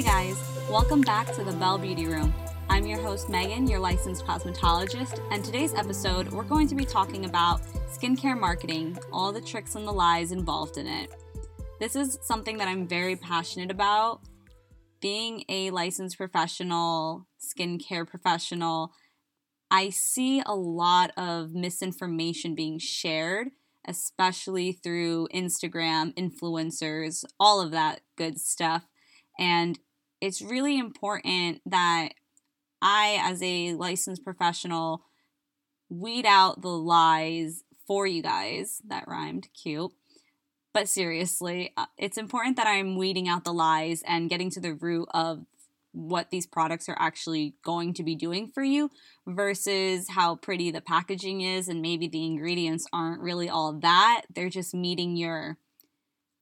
Hey guys, welcome back to the Belle Beauty Room. I'm your host Megan, your licensed cosmetologist, and today's episode we're going to be talking about skincare marketing, all the tricks and the lies involved in it. This is something that I'm very passionate about. Being a licensed professional, skincare professional, I see a lot of misinformation being shared, especially through Instagram, influencers, all of that good stuff. And it's really important that I, as a licensed professional, weed out the lies for you guys. That rhymed. Cute. But seriously, uh, it's important that I'm weeding out the lies and getting to the root of what these products are actually going to be doing for you versus how pretty the packaging is and maybe the ingredients aren't really all that. They're just meeting your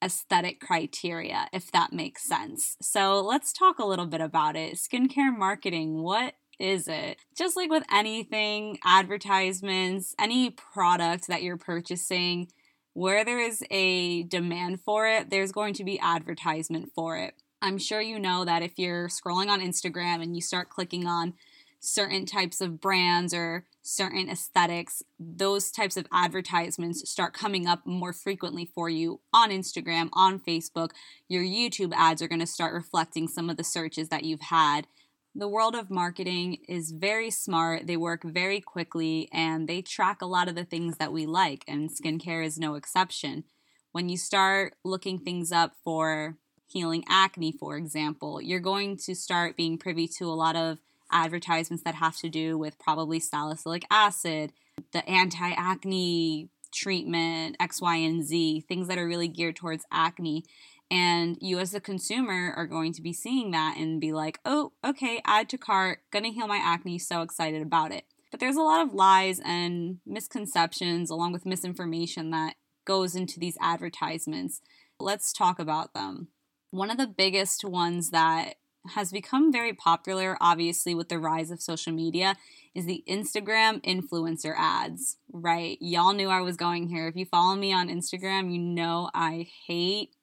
aesthetic criteria, if that makes sense. So let's talk a little bit about it. Skincare marketing, what is it? Just like with anything, advertisements, any product that you're purchasing, where there is a demand for it, there's going to be advertisement for it. I'm sure you know that if you're scrolling on Instagram and you start clicking on certain types of brands or certain aesthetics, those types of advertisements start coming up more frequently for you on Instagram, on Facebook. Your YouTube ads are going to start reflecting some of the searches that you've had. The world of marketing is very smart. They work very quickly and they track a lot of the things that we like, and skincare is no exception. When you start looking things up for healing acne, for example, you're going to start being privy to a lot of advertisements that have to do with probably salicylic acid, the anti acne treatment, X, Y, and Z, things that are really geared towards acne. And you, as a consumer, are going to be seeing that and be like, oh, okay, add to cart, gonna heal my acne, so excited about it. But there's a lot of lies and misconceptions, along with misinformation, that goes into these advertisements. Let's talk about them. One of the biggest ones that has become very popular, obviously, with the rise of social media, is the Instagram influencer ads, right? Y'all knew I was going here. If you follow me on Instagram, you know I hate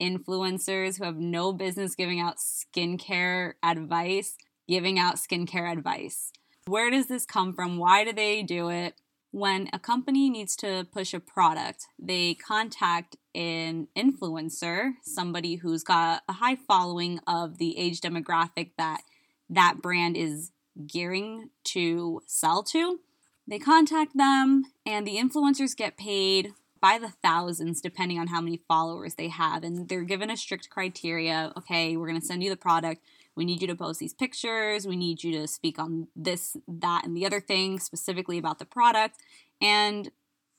influencers who have no business giving out skincare advice, giving out skincare advice. Where does this come from? Why do they do it? When a company needs to push a product, they contact an influencer, somebody who's got a high following of the age demographic that that brand is gearing to sell to. They contact them, and the influencers get paid by the thousands depending on how many followers they have. And they're given a strict criteria okay, we're going to send you the product we need you to post these pictures. We need you to speak on this, that, and the other thing specifically about the product. And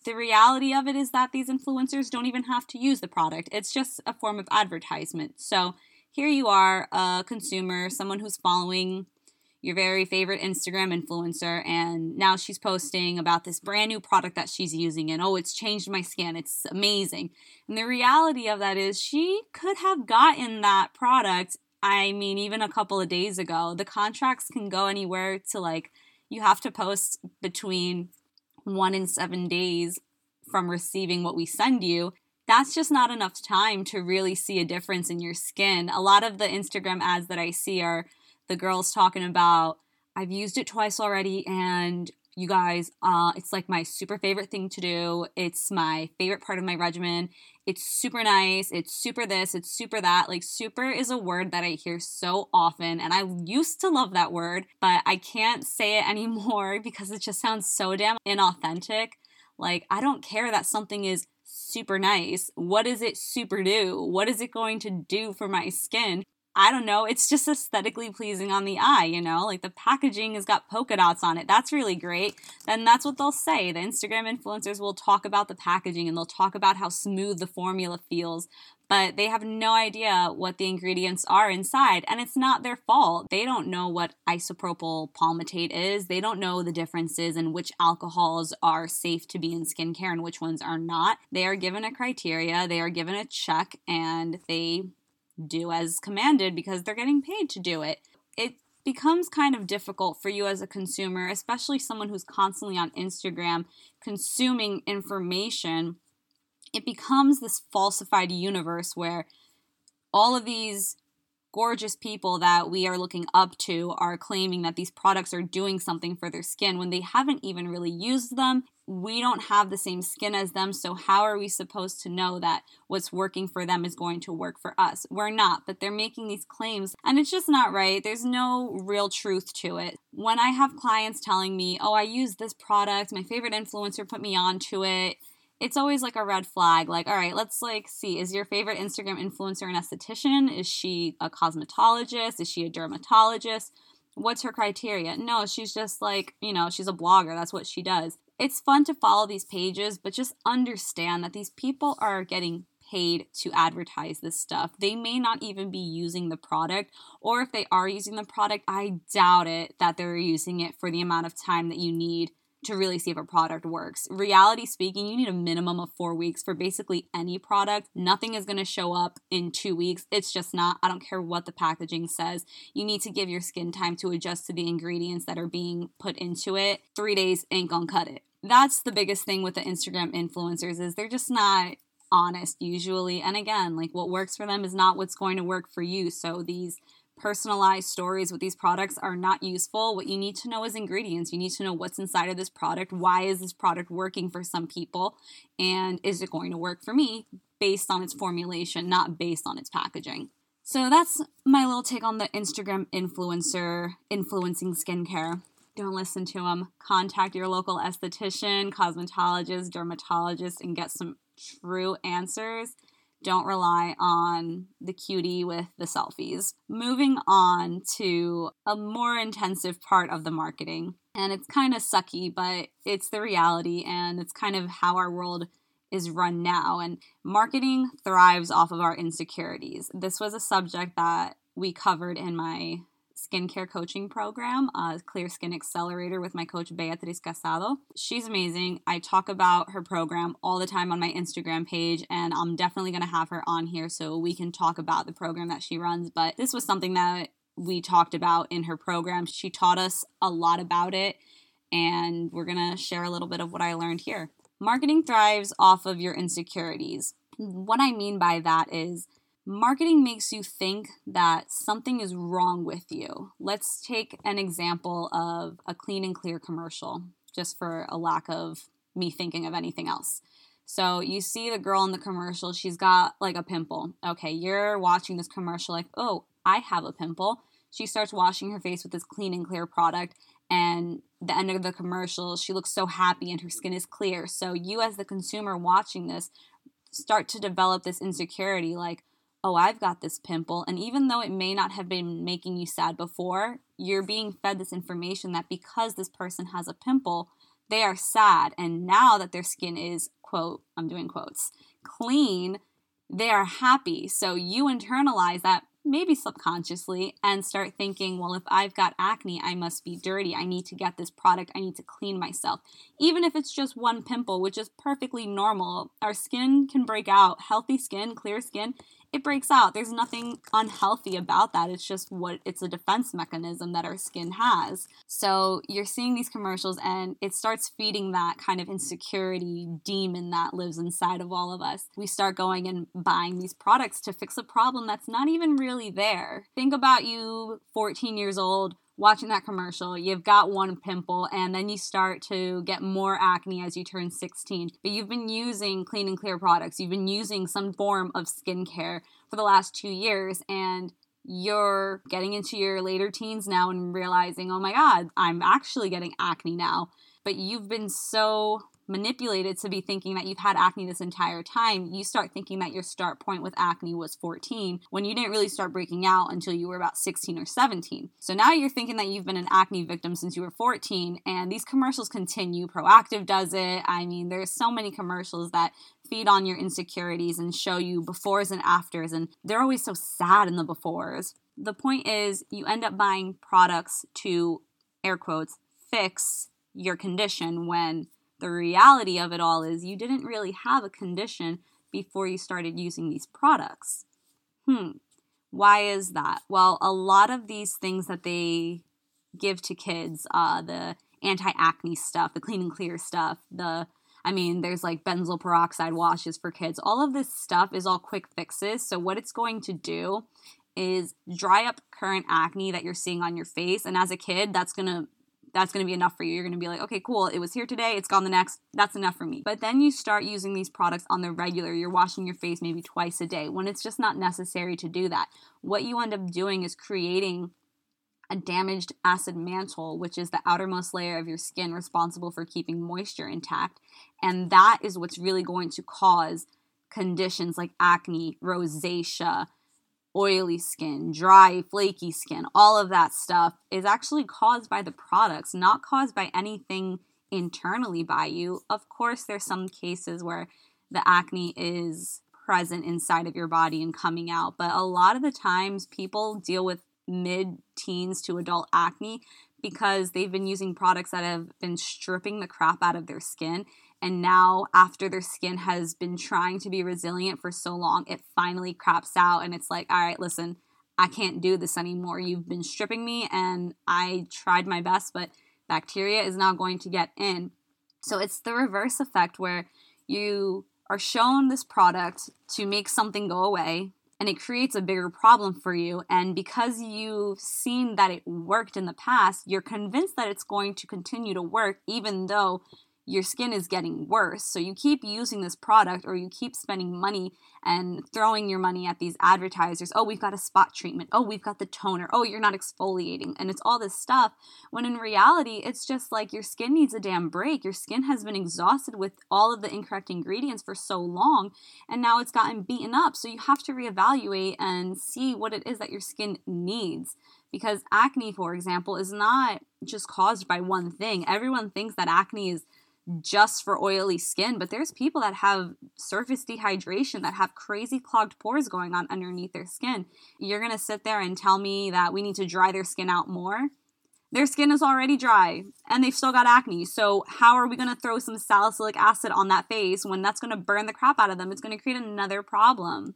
the reality of it is that these influencers don't even have to use the product, it's just a form of advertisement. So here you are, a consumer, someone who's following your very favorite Instagram influencer, and now she's posting about this brand new product that she's using, and oh, it's changed my skin. It's amazing. And the reality of that is, she could have gotten that product I mean, even a couple of days ago, the contracts can go anywhere to like you have to post between one and seven days from receiving what we send you. That's just not enough time to really see a difference in your skin. A lot of the Instagram ads that I see are the girls talking about, I've used it twice already and you guys, uh, it's like my super favorite thing to do. It's my favorite part of my regimen. It's super nice. It's super this. It's super that. Like, super is a word that I hear so often. And I used to love that word, but I can't say it anymore because it just sounds so damn inauthentic. Like, I don't care that something is super nice. What does it super do? What is it going to do for my skin? I don't know, it's just aesthetically pleasing on the eye, you know? Like the packaging has got polka dots on it. That's really great. Then that's what they'll say. The Instagram influencers will talk about the packaging and they'll talk about how smooth the formula feels, but they have no idea what the ingredients are inside. And it's not their fault. They don't know what isopropyl palmitate is. They don't know the differences and which alcohols are safe to be in skincare and which ones are not. They are given a criteria, they are given a check, and they do as commanded because they're getting paid to do it. It becomes kind of difficult for you as a consumer, especially someone who's constantly on Instagram consuming information. It becomes this falsified universe where all of these gorgeous people that we are looking up to are claiming that these products are doing something for their skin when they haven't even really used them. We don't have the same skin as them, so how are we supposed to know that what's working for them is going to work for us? We're not, but they're making these claims and it's just not right. There's no real truth to it. When I have clients telling me, oh, I use this product, my favorite influencer put me on to it, it's always like a red flag like all right let's like see is your favorite instagram influencer an esthetician is she a cosmetologist is she a dermatologist what's her criteria no she's just like you know she's a blogger that's what she does it's fun to follow these pages but just understand that these people are getting paid to advertise this stuff. They may not even be using the product, or if they are using the product, I doubt it that they're using it for the amount of time that you need to really see if a product works. Reality speaking, you need a minimum of four weeks for basically any product. Nothing is to show up in two weeks. It's just not. I don't care what the packaging says. You need to give your skin time to adjust to the ingredients that are being put into it. Three days ain't gonna cut it. That's the biggest thing with the Instagram influencers is they're just not honest usually. And again, like what works for them is not what's going to work for you. So these personalized stories with these products are not useful. What you need to know is ingredients. You need to know what's inside of this product. Why is this product working for some people? And is it going to work for me based on its formulation, not based on its packaging? So that's my little take on the Instagram influencer influencing skincare. Don't listen to them. Contact your local esthetician, cosmetologist, dermatologist, and get some true answers don't rely on the cutie with the selfies. Moving on to a more intensive part of the marketing. And it's kind of sucky, but it's the reality and it's kind of how our world is run now. And marketing thrives off of our insecurities. This was a subject that we covered in my skincare coaching program, uh, Clear Skin Accelerator, with my coach Beatriz Casado. She's amazing. I talk about her program all the time on my Instagram page, and I'm definitely going to have her on here so we can talk about the program that she runs. But this was something that we talked about in her program. She taught us a lot about it, and we're going to share a little bit of what I learned here. Marketing thrives off of your insecurities. What I mean by that is, Marketing makes you think that something is wrong with you. Let's take an example of a clean and clear commercial, just for a lack of me thinking of anything else. So you see the girl in the commercial, she's got like a pimple. Okay, you're watching this commercial like, oh, I have a pimple. She starts washing her face with this clean and clear product, and the end of the commercial, she looks so happy and her skin is clear. So you, as the consumer watching this, start to develop this insecurity like, oh, I've got this pimple. And even though it may not have been making you sad before, you're being fed this information that because this person has a pimple, they are sad. And now that their skin is, quote, I'm doing quotes, clean, they are happy. So you internalize that maybe subconsciously and start thinking, well, if I've got acne, I must be dirty. I need to get this product. I need to clean myself. Even if it's just one pimple, which is perfectly normal, our skin can break out. Healthy skin, clear skin, it breaks out. There's nothing unhealthy about that. It's just what it's a defense mechanism that our skin has. So you're seeing these commercials and it starts feeding that kind of insecurity demon that lives inside of all of us. We start going and buying these products to fix a problem that's not even really there. Think about you 14 years old watching that commercial, you've got one pimple, and then you start to get more acne as you turn 16. But you've been using clean and clear products, you've been using some form of skincare for the last two years, and you're getting into your later teens now and realizing, oh my God, I'm actually getting acne now. But you've been so manipulated to be thinking that you've had acne this entire time, you start thinking that your start point with acne was 14 when you didn't really start breaking out until you were about 16 or 17. So now you're thinking that you've been an acne victim since you were 14, and these commercials continue. Proactiv does it. I mean, there's so many commercials that feed on your insecurities and show you befores and afters, and they're always so sad in the befores. The point is, you end up buying products to air quotes fix your condition when the reality of it all is you didn't really have a condition before you started using these products. Hmm. Why is that? Well, a lot of these things that they give to kids, uh, the anti acne stuff, the clean and clear stuff, the I mean, there's like benzoyl peroxide washes for kids. All of this stuff is all quick fixes. So, what it's going to do is dry up current acne that you're seeing on your face. And as a kid, that's gonna that's going to be enough for you. You're going to be like, okay, cool. It was here today. It's gone the next. That's enough for me. But then you start using these products on the regular. You're washing your face maybe twice a day when it's just not necessary to do that. What you end up doing is creating a damaged acid mantle, which is the outermost layer of your skin responsible for keeping moisture intact. And that is what's really going to cause conditions like acne, rosacea, oily skin, dry, flaky skin, all of that stuff is actually caused by the products, not caused by anything internally by you. Of course, there's some cases where the acne is present inside of your body and coming out, but a lot of the times people deal with mid teens to adult acne because they've been using products that have been stripping the crap out of their skin and now, after their skin has been trying to be resilient for so long, it finally craps out and it's like, all right, listen, I can't do this anymore. You've been stripping me and I tried my best, but bacteria is now going to get in. So it's the reverse effect where you are shown this product to make something go away and it creates a bigger problem for you. And because you've seen that it worked in the past, you're convinced that it's going to continue to work, even though your skin is getting worse. So you keep using this product or you keep spending money and throwing your money at these advertisers. Oh, we've got a spot treatment. Oh, we've got the toner. Oh, you're not exfoliating. And it's all this stuff. When in reality, it's just like your skin needs a damn break. Your skin has been exhausted with all of the incorrect ingredients for so long. And now it's gotten beaten up. So you have to reevaluate and see what it is that your skin needs because acne, for example, is not just caused by one thing. Everyone thinks that acne is just for oily skin, but there's people that have surface dehydration that have crazy clogged pores going on underneath their skin. You're going to sit there and tell me that we need to dry their skin out more? Their skin is already dry and they've still got acne. So, how are we going to throw some salicylic acid on that face when that's going to burn the crap out of them? It's going to create another problem.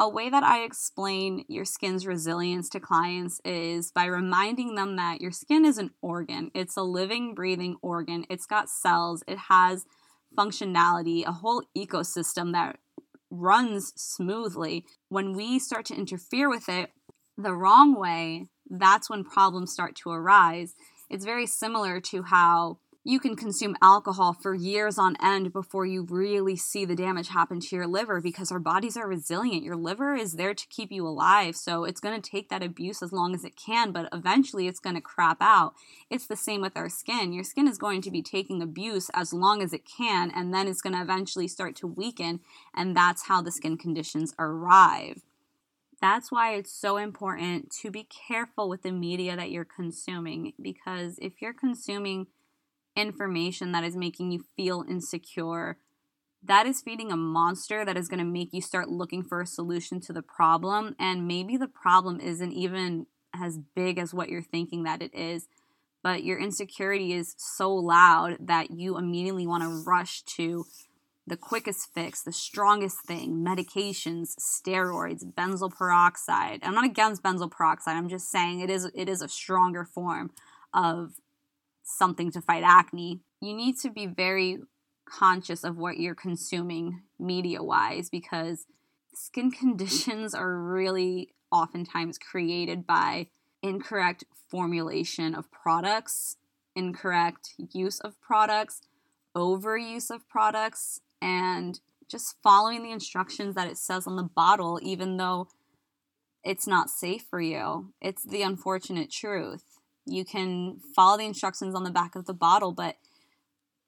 A way that I explain your skin's resilience to clients is by reminding them that your skin is an organ. It's a living, breathing organ. It's got cells, it has functionality, a whole ecosystem that runs smoothly. When we start to interfere with it the wrong way, that's when problems start to arise. It's very similar to how you can consume alcohol for years on end before you really see the damage happen to your liver because our bodies are resilient. Your liver is there to keep you alive. So it's going to take that abuse as long as it can, but eventually it's going to crap out. It's the same with our skin. Your skin is going to be taking abuse as long as it can, and then it's going to eventually start to weaken. And that's how the skin conditions arrive. That's why it's so important to be careful with the media that you're consuming because if you're consuming information that is making you feel insecure, that is feeding a monster that is going to make you start looking for a solution to the problem. And maybe the problem isn't even as big as what you're thinking that it is, but your insecurity is so loud that you immediately want to rush to the quickest fix, the strongest thing, medications, steroids, benzoyl peroxide. I'm not against benzoyl peroxide. I'm just saying it is it is a stronger form of something to fight acne, you need to be very conscious of what you're consuming media wise because skin conditions are really oftentimes created by incorrect formulation of products, incorrect use of products, overuse of products, and just following the instructions that it says on the bottle, even though it's not safe for you. It's the unfortunate truth. You can follow the instructions on the back of the bottle, but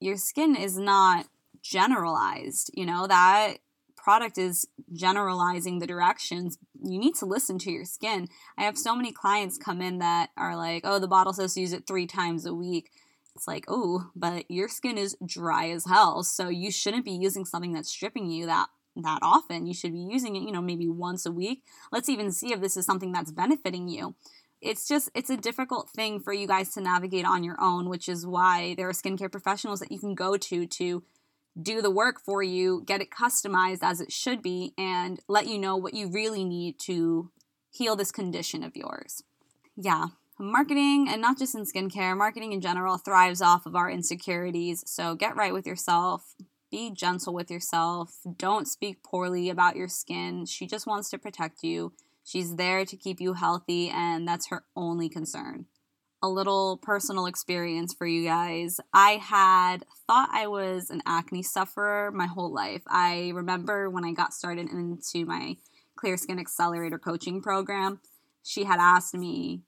your skin is not generalized. You know, that product is generalizing the directions. You need to listen to your skin. I have so many clients come in that are like, oh, the bottle says use it three times a week. It's like, oh, but your skin is dry as hell. So you shouldn't be using something that's stripping you that that often. You should be using it, you know, maybe once a week. Let's even see if this is something that's benefiting you it's just it's a difficult thing for you guys to navigate on your own which is why there are skincare professionals that you can go to to do the work for you get it customized as it should be and let you know what you really need to heal this condition of yours. Yeah marketing and not just in skincare marketing in general thrives off of our insecurities. So get right with yourself be gentle with yourself don't speak poorly about your skin. She just wants to protect you She's there to keep you healthy, and that's her only concern. A little personal experience for you guys. I had thought I was an acne sufferer my whole life. I remember when I got started into my Clear Skin Accelerator coaching program, she had asked me,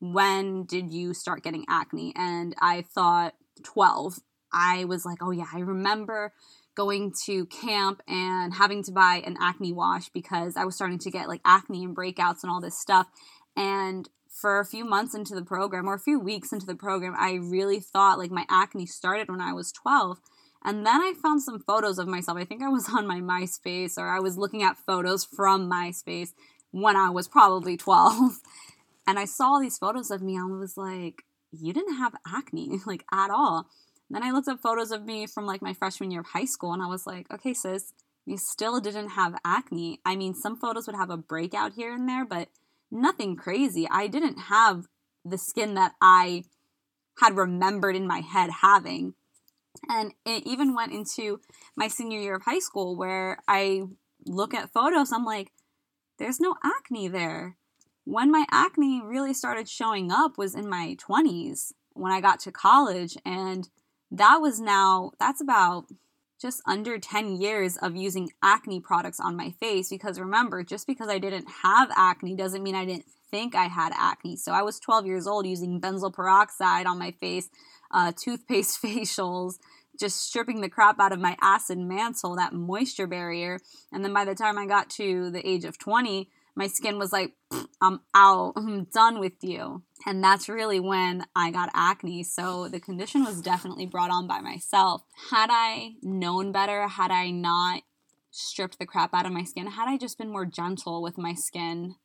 When did you start getting acne? And I thought 12. I was like, Oh, yeah, I remember going to camp and having to buy an acne wash because I was starting to get like acne and breakouts and all this stuff. And for a few months into the program or a few weeks into the program, I really thought like my acne started when I was 12. And then I found some photos of myself. I think I was on my MySpace or I was looking at photos from MySpace when I was probably 12. And I saw these photos of me and I was like, you didn't have acne like at all. Then I looked up photos of me from like my freshman year of high school and I was like, okay, sis, you still didn't have acne. I mean, some photos would have a breakout here and there, but nothing crazy. I didn't have the skin that I had remembered in my head having. And it even went into my senior year of high school where I look at photos, I'm like, there's no acne there. When my acne really started showing up was in my 20s when I got to college. And that was now, that's about just under 10 years of using acne products on my face because remember, just because I didn't have acne doesn't mean I didn't think I had acne. So I was 12 years old using benzoyl peroxide on my face, uh, toothpaste facials, just stripping the crap out of my acid mantle, that moisture barrier. And then by the time I got to the age of 20, my skin was like, I'm out, I'm done with you. And that's really when I got acne. So the condition was definitely brought on by myself. Had I known better, had I not stripped the crap out of my skin, had I just been more gentle with my skin,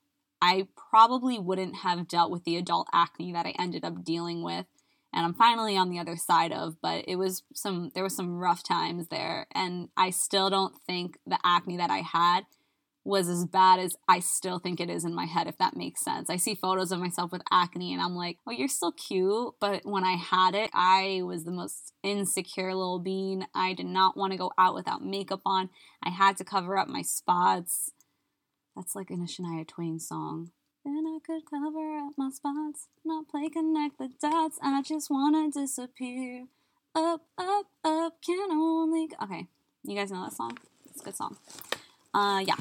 I probably wouldn't have dealt with the adult acne that I ended up dealing with and I'm finally on the other side of, but it was some there was some rough times there and I still don't think the acne that I had was as bad as I still think it is in my head, if that makes sense. I see photos of myself with acne and I'm like, oh, you're still cute. But when I had it, I was the most insecure little bean. I did not want to go out without makeup on. I had to cover up my spots. That's like in a Shania Twain song. Then I could cover up my spots, not play connect the dots. I just want to disappear. Up, up, up, can only. Okay, you guys know that song? It's a good song. Uh, yeah.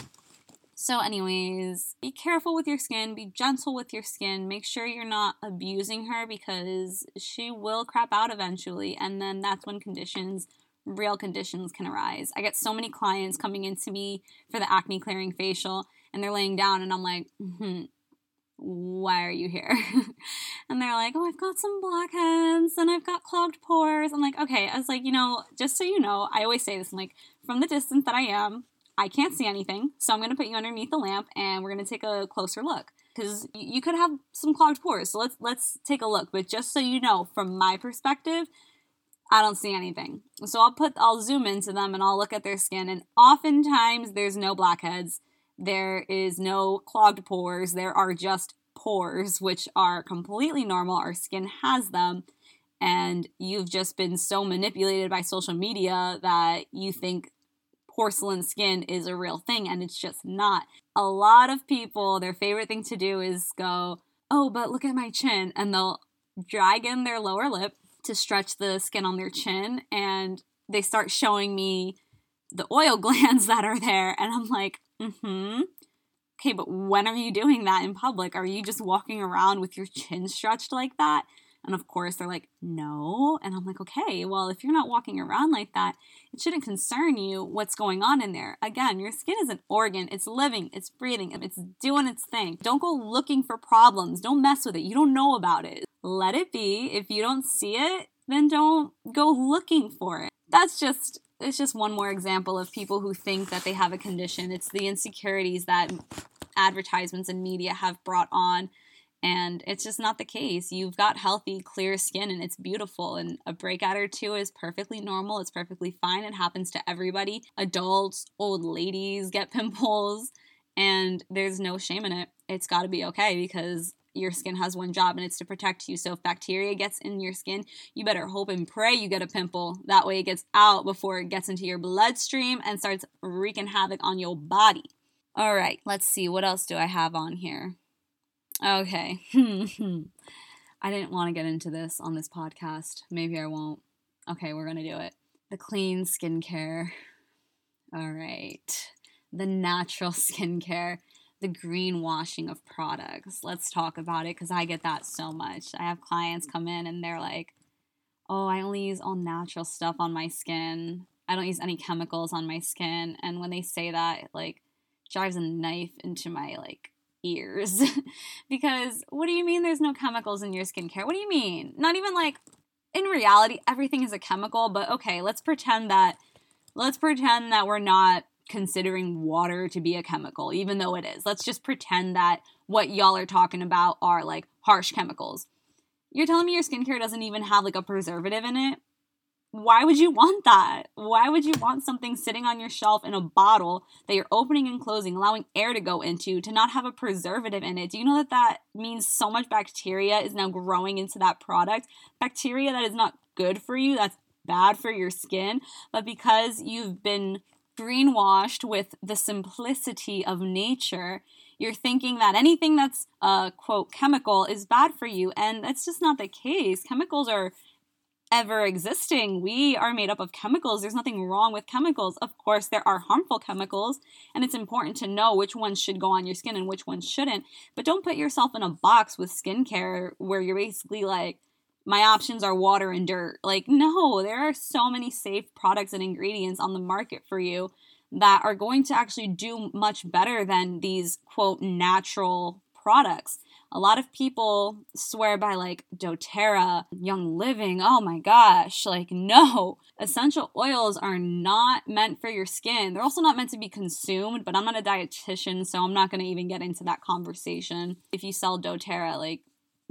So, anyways, be careful with your skin, be gentle with your skin. Make sure you're not abusing her because she will crap out eventually. And then that's when conditions, real conditions, can arise. I get so many clients coming into me for the acne clearing facial and they're laying down, and I'm like, hmm, why are you here? and they're like, oh, I've got some blackheads and I've got clogged pores. I'm like, okay. I was like, you know, just so you know, I always say this, I'm like, from the distance that I am, I can't see anything, so I'm going to put you underneath the lamp and we're going to take a closer look because you could have some clogged pores. So let's let's take a look. But just so you know, from my perspective, I don't see anything. So I'll put I'll zoom into them and I'll look at their skin and oftentimes there's no blackheads. There is no clogged pores. There are just pores which are completely normal. Our skin has them and you've just been so manipulated by social media that you think porcelain skin is a real thing and it's just not. A lot of people, their favorite thing to do is go, oh, but look at my chin. And they'll drag in their lower lip to stretch the skin on their chin and they start showing me the oil glands that are there. And I'm like, mm hmm. Okay, but when are you doing that in public? Are you just walking around with your chin stretched like that? And of course, they're like, no. And I'm like, okay, well, if you're not walking around like that, it shouldn't concern you what's going on in there. Again, your skin is an organ, it's living, it's breathing, it's doing its thing. Don't go looking for problems, don't mess with it. You don't know about it. Let it be. If you don't see it, then don't go looking for it. That's just it's just one more example of people who think that they have a condition. It's the insecurities that advertisements and media have brought on and it's just not the case. You've got healthy, clear skin and it's beautiful. And a breakout or two is perfectly normal. It's perfectly fine. It happens to everybody. Adults, old ladies get pimples, and there's no shame in it. It's got to be okay because your skin has one job and it's to protect you. So if bacteria gets in your skin, you better hope and pray you get a pimple. That way it gets out before it gets into your bloodstream and starts wreaking havoc on your body. All right, let's see. What else do I have on here? Okay. I didn't want to get into this on this podcast. Maybe I won't. Okay, we're going to do it. The clean skincare. All right. The natural skincare, the greenwashing of products. Let's talk about it because I get that so much. I have clients come in and they're like, oh, I only use all natural stuff on my skin. I don't use any chemicals on my skin. And when they say that, it like drives a knife into my like ears. because what do you mean there's no chemicals in your skincare? What do you mean? Not even like in reality, everything is a chemical, but okay, let's pretend that let's pretend that we're not considering water to be a chemical, even though it is. Let's just pretend that what y'all are talking about are like harsh chemicals. You're telling me your skincare doesn't even have like a preservative in it? Why would you want that? Why would you want something sitting on your shelf in a bottle that you're opening and closing, allowing air to go into, to not have a preservative in it? Do you know that that means so much bacteria is now growing into that product? Bacteria that is not good for you, that's bad for your skin, but because you've been greenwashed with the simplicity of nature, you're thinking that anything that's a quote chemical is bad for you, and that's just not the case. Chemicals are ever existing. We are made up of chemicals. There's nothing wrong with chemicals. Of course, there are harmful chemicals, and it's important to know which ones should go on your skin and which ones shouldn't. But don't put yourself in a box with skincare where you're basically like, my options are water and dirt. Like, no, there are so many safe products and ingredients on the market for you that are going to actually do much better than these quote natural products a lot of people swear by like doTERRA, Young Living. Oh my gosh, like no. Essential oils are not meant for your skin. They're also not meant to be consumed, but I'm not a dietitian, so I'm not going to even get into that conversation. If you sell doTERRA, like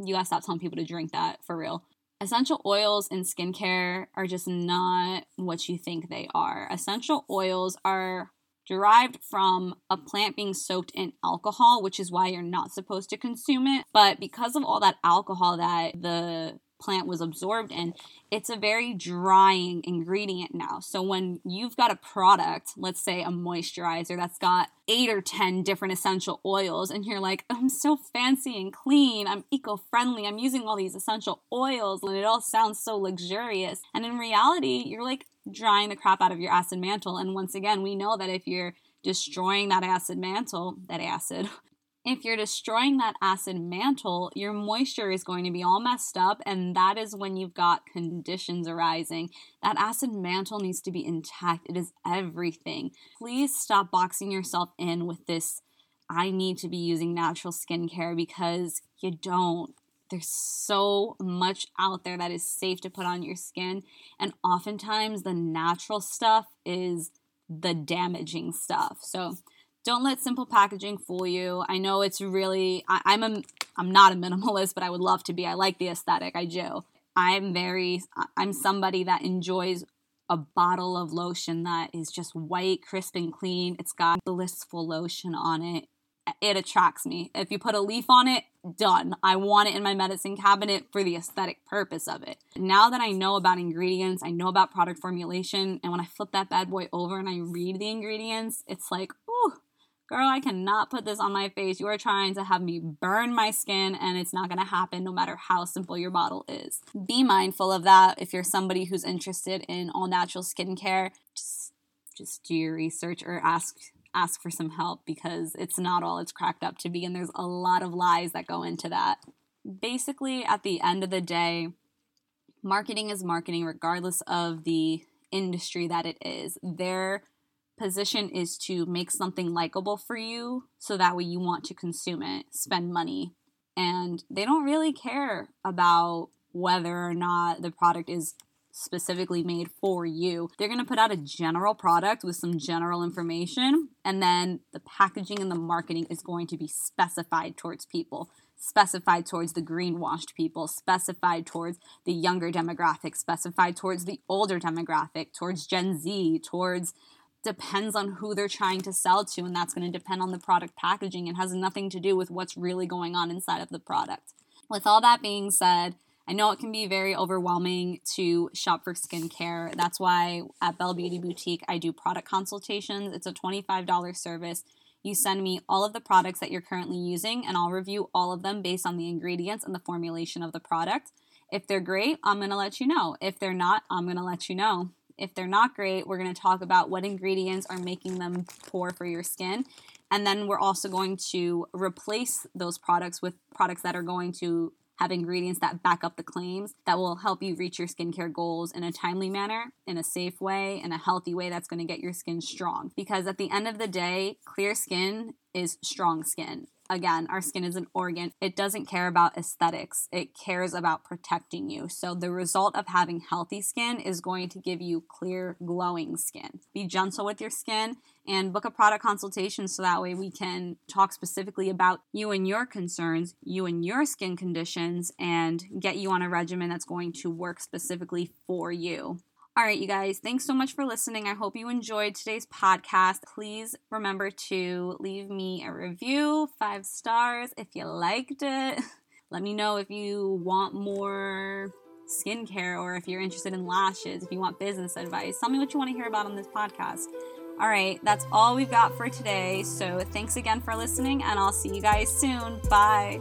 you gotta stop telling people to drink that for real. Essential oils in skincare are just not what you think they are. Essential oils are derived from a plant being soaked in alcohol, which is why you're not supposed to consume it. But because of all that alcohol that the plant was absorbed in, it's a very drying ingredient now. So when you've got a product, let's say a moisturizer that's got eight or 10 different essential oils, and you're like, I'm so fancy and clean, I'm eco friendly, I'm using all these essential oils, and it all sounds so luxurious. And in reality, you're like drying the crap out of your acid mantle. And once again, we know that if you're destroying that acid mantle, that acid, if you're destroying that acid mantle, your moisture is going to be all messed up, and that is when you've got conditions arising. That acid mantle needs to be intact. It is everything. Please stop boxing yourself in with this I need to be using natural skincare because you don't. There's so much out there that is safe to put on your skin, and oftentimes the natural stuff is the damaging stuff. So, don't let simple packaging fool you. I know it's really I, I'm a I'm not a minimalist, but I would love to be. I like the aesthetic. I do. I'm very I'm somebody that enjoys a bottle of lotion that is just white, crisp and clean. It's got blissful lotion on it. It attracts me. If you put a leaf on it, done. I want it in my medicine cabinet for the aesthetic purpose of it. Now that I know about ingredients, I know about product formulation, and when I flip that bad boy over and I read the ingredients, it's like, ooh, girl, I cannot put this on my face. You are trying to have me burn my skin, and it's not to happen no matter how simple your bottle is. Be mindful of that if you're somebody who's interested in all natural skincare. Just, just do your research or ask ask for some help because it's not all it's cracked up to be, and there's a lot of lies that go into that. Basically, at the end of the day, marketing is marketing regardless of the industry that it is. Their position is to make something likable for you so that way you want to consume it, spend money. And they don't really care about whether or not the product is specifically made for you. They're going to put out a general product with some general information, and then the packaging and the marketing is going to be specified towards people, specified towards the greenwashed people, specified towards the younger demographic, specified towards the older demographic, towards Gen Z, towards depends on who they're trying to sell to, and that's going to depend on the product packaging and has nothing to do with what's really going on inside of the product. With all that being said, I know it can be very overwhelming to shop for skincare. That's why at Belle Beauty Boutique, I do product consultations. It's a $25 service. You send me all of the products that you're currently using, and I'll review all of them based on the ingredients and the formulation of the product. If they're great, I'm to let you know. If they're not, I'm to let you know. If they're not great, we're to talk about what ingredients are making them poor for your skin. And then we're also going to replace those products with products that are going to have ingredients that back up the claims that will help you reach your skincare goals in a timely manner, in a safe way, in a healthy way that's going to get your skin strong. Because at the end of the day, clear skin is strong skin again, our skin is an organ. It doesn't care about aesthetics, it cares about protecting you. So, the result of having healthy skin is going to give you clear, glowing skin. Be gentle with your skin and book a product consultation so that way we can talk specifically about you and your concerns, you and your skin conditions, and get you on a regimen that's going to work specifically for you. All right, you guys, thanks so much for listening. I hope you enjoyed today's podcast. Please remember to leave me a review, five stars if you liked it. Let me know if you want more skincare or if you're interested in lashes, if you want business advice. Tell me what you want to hear about on this podcast. All right, that's all we've got for today. So thanks again for listening, and I'll see you guys soon. Bye.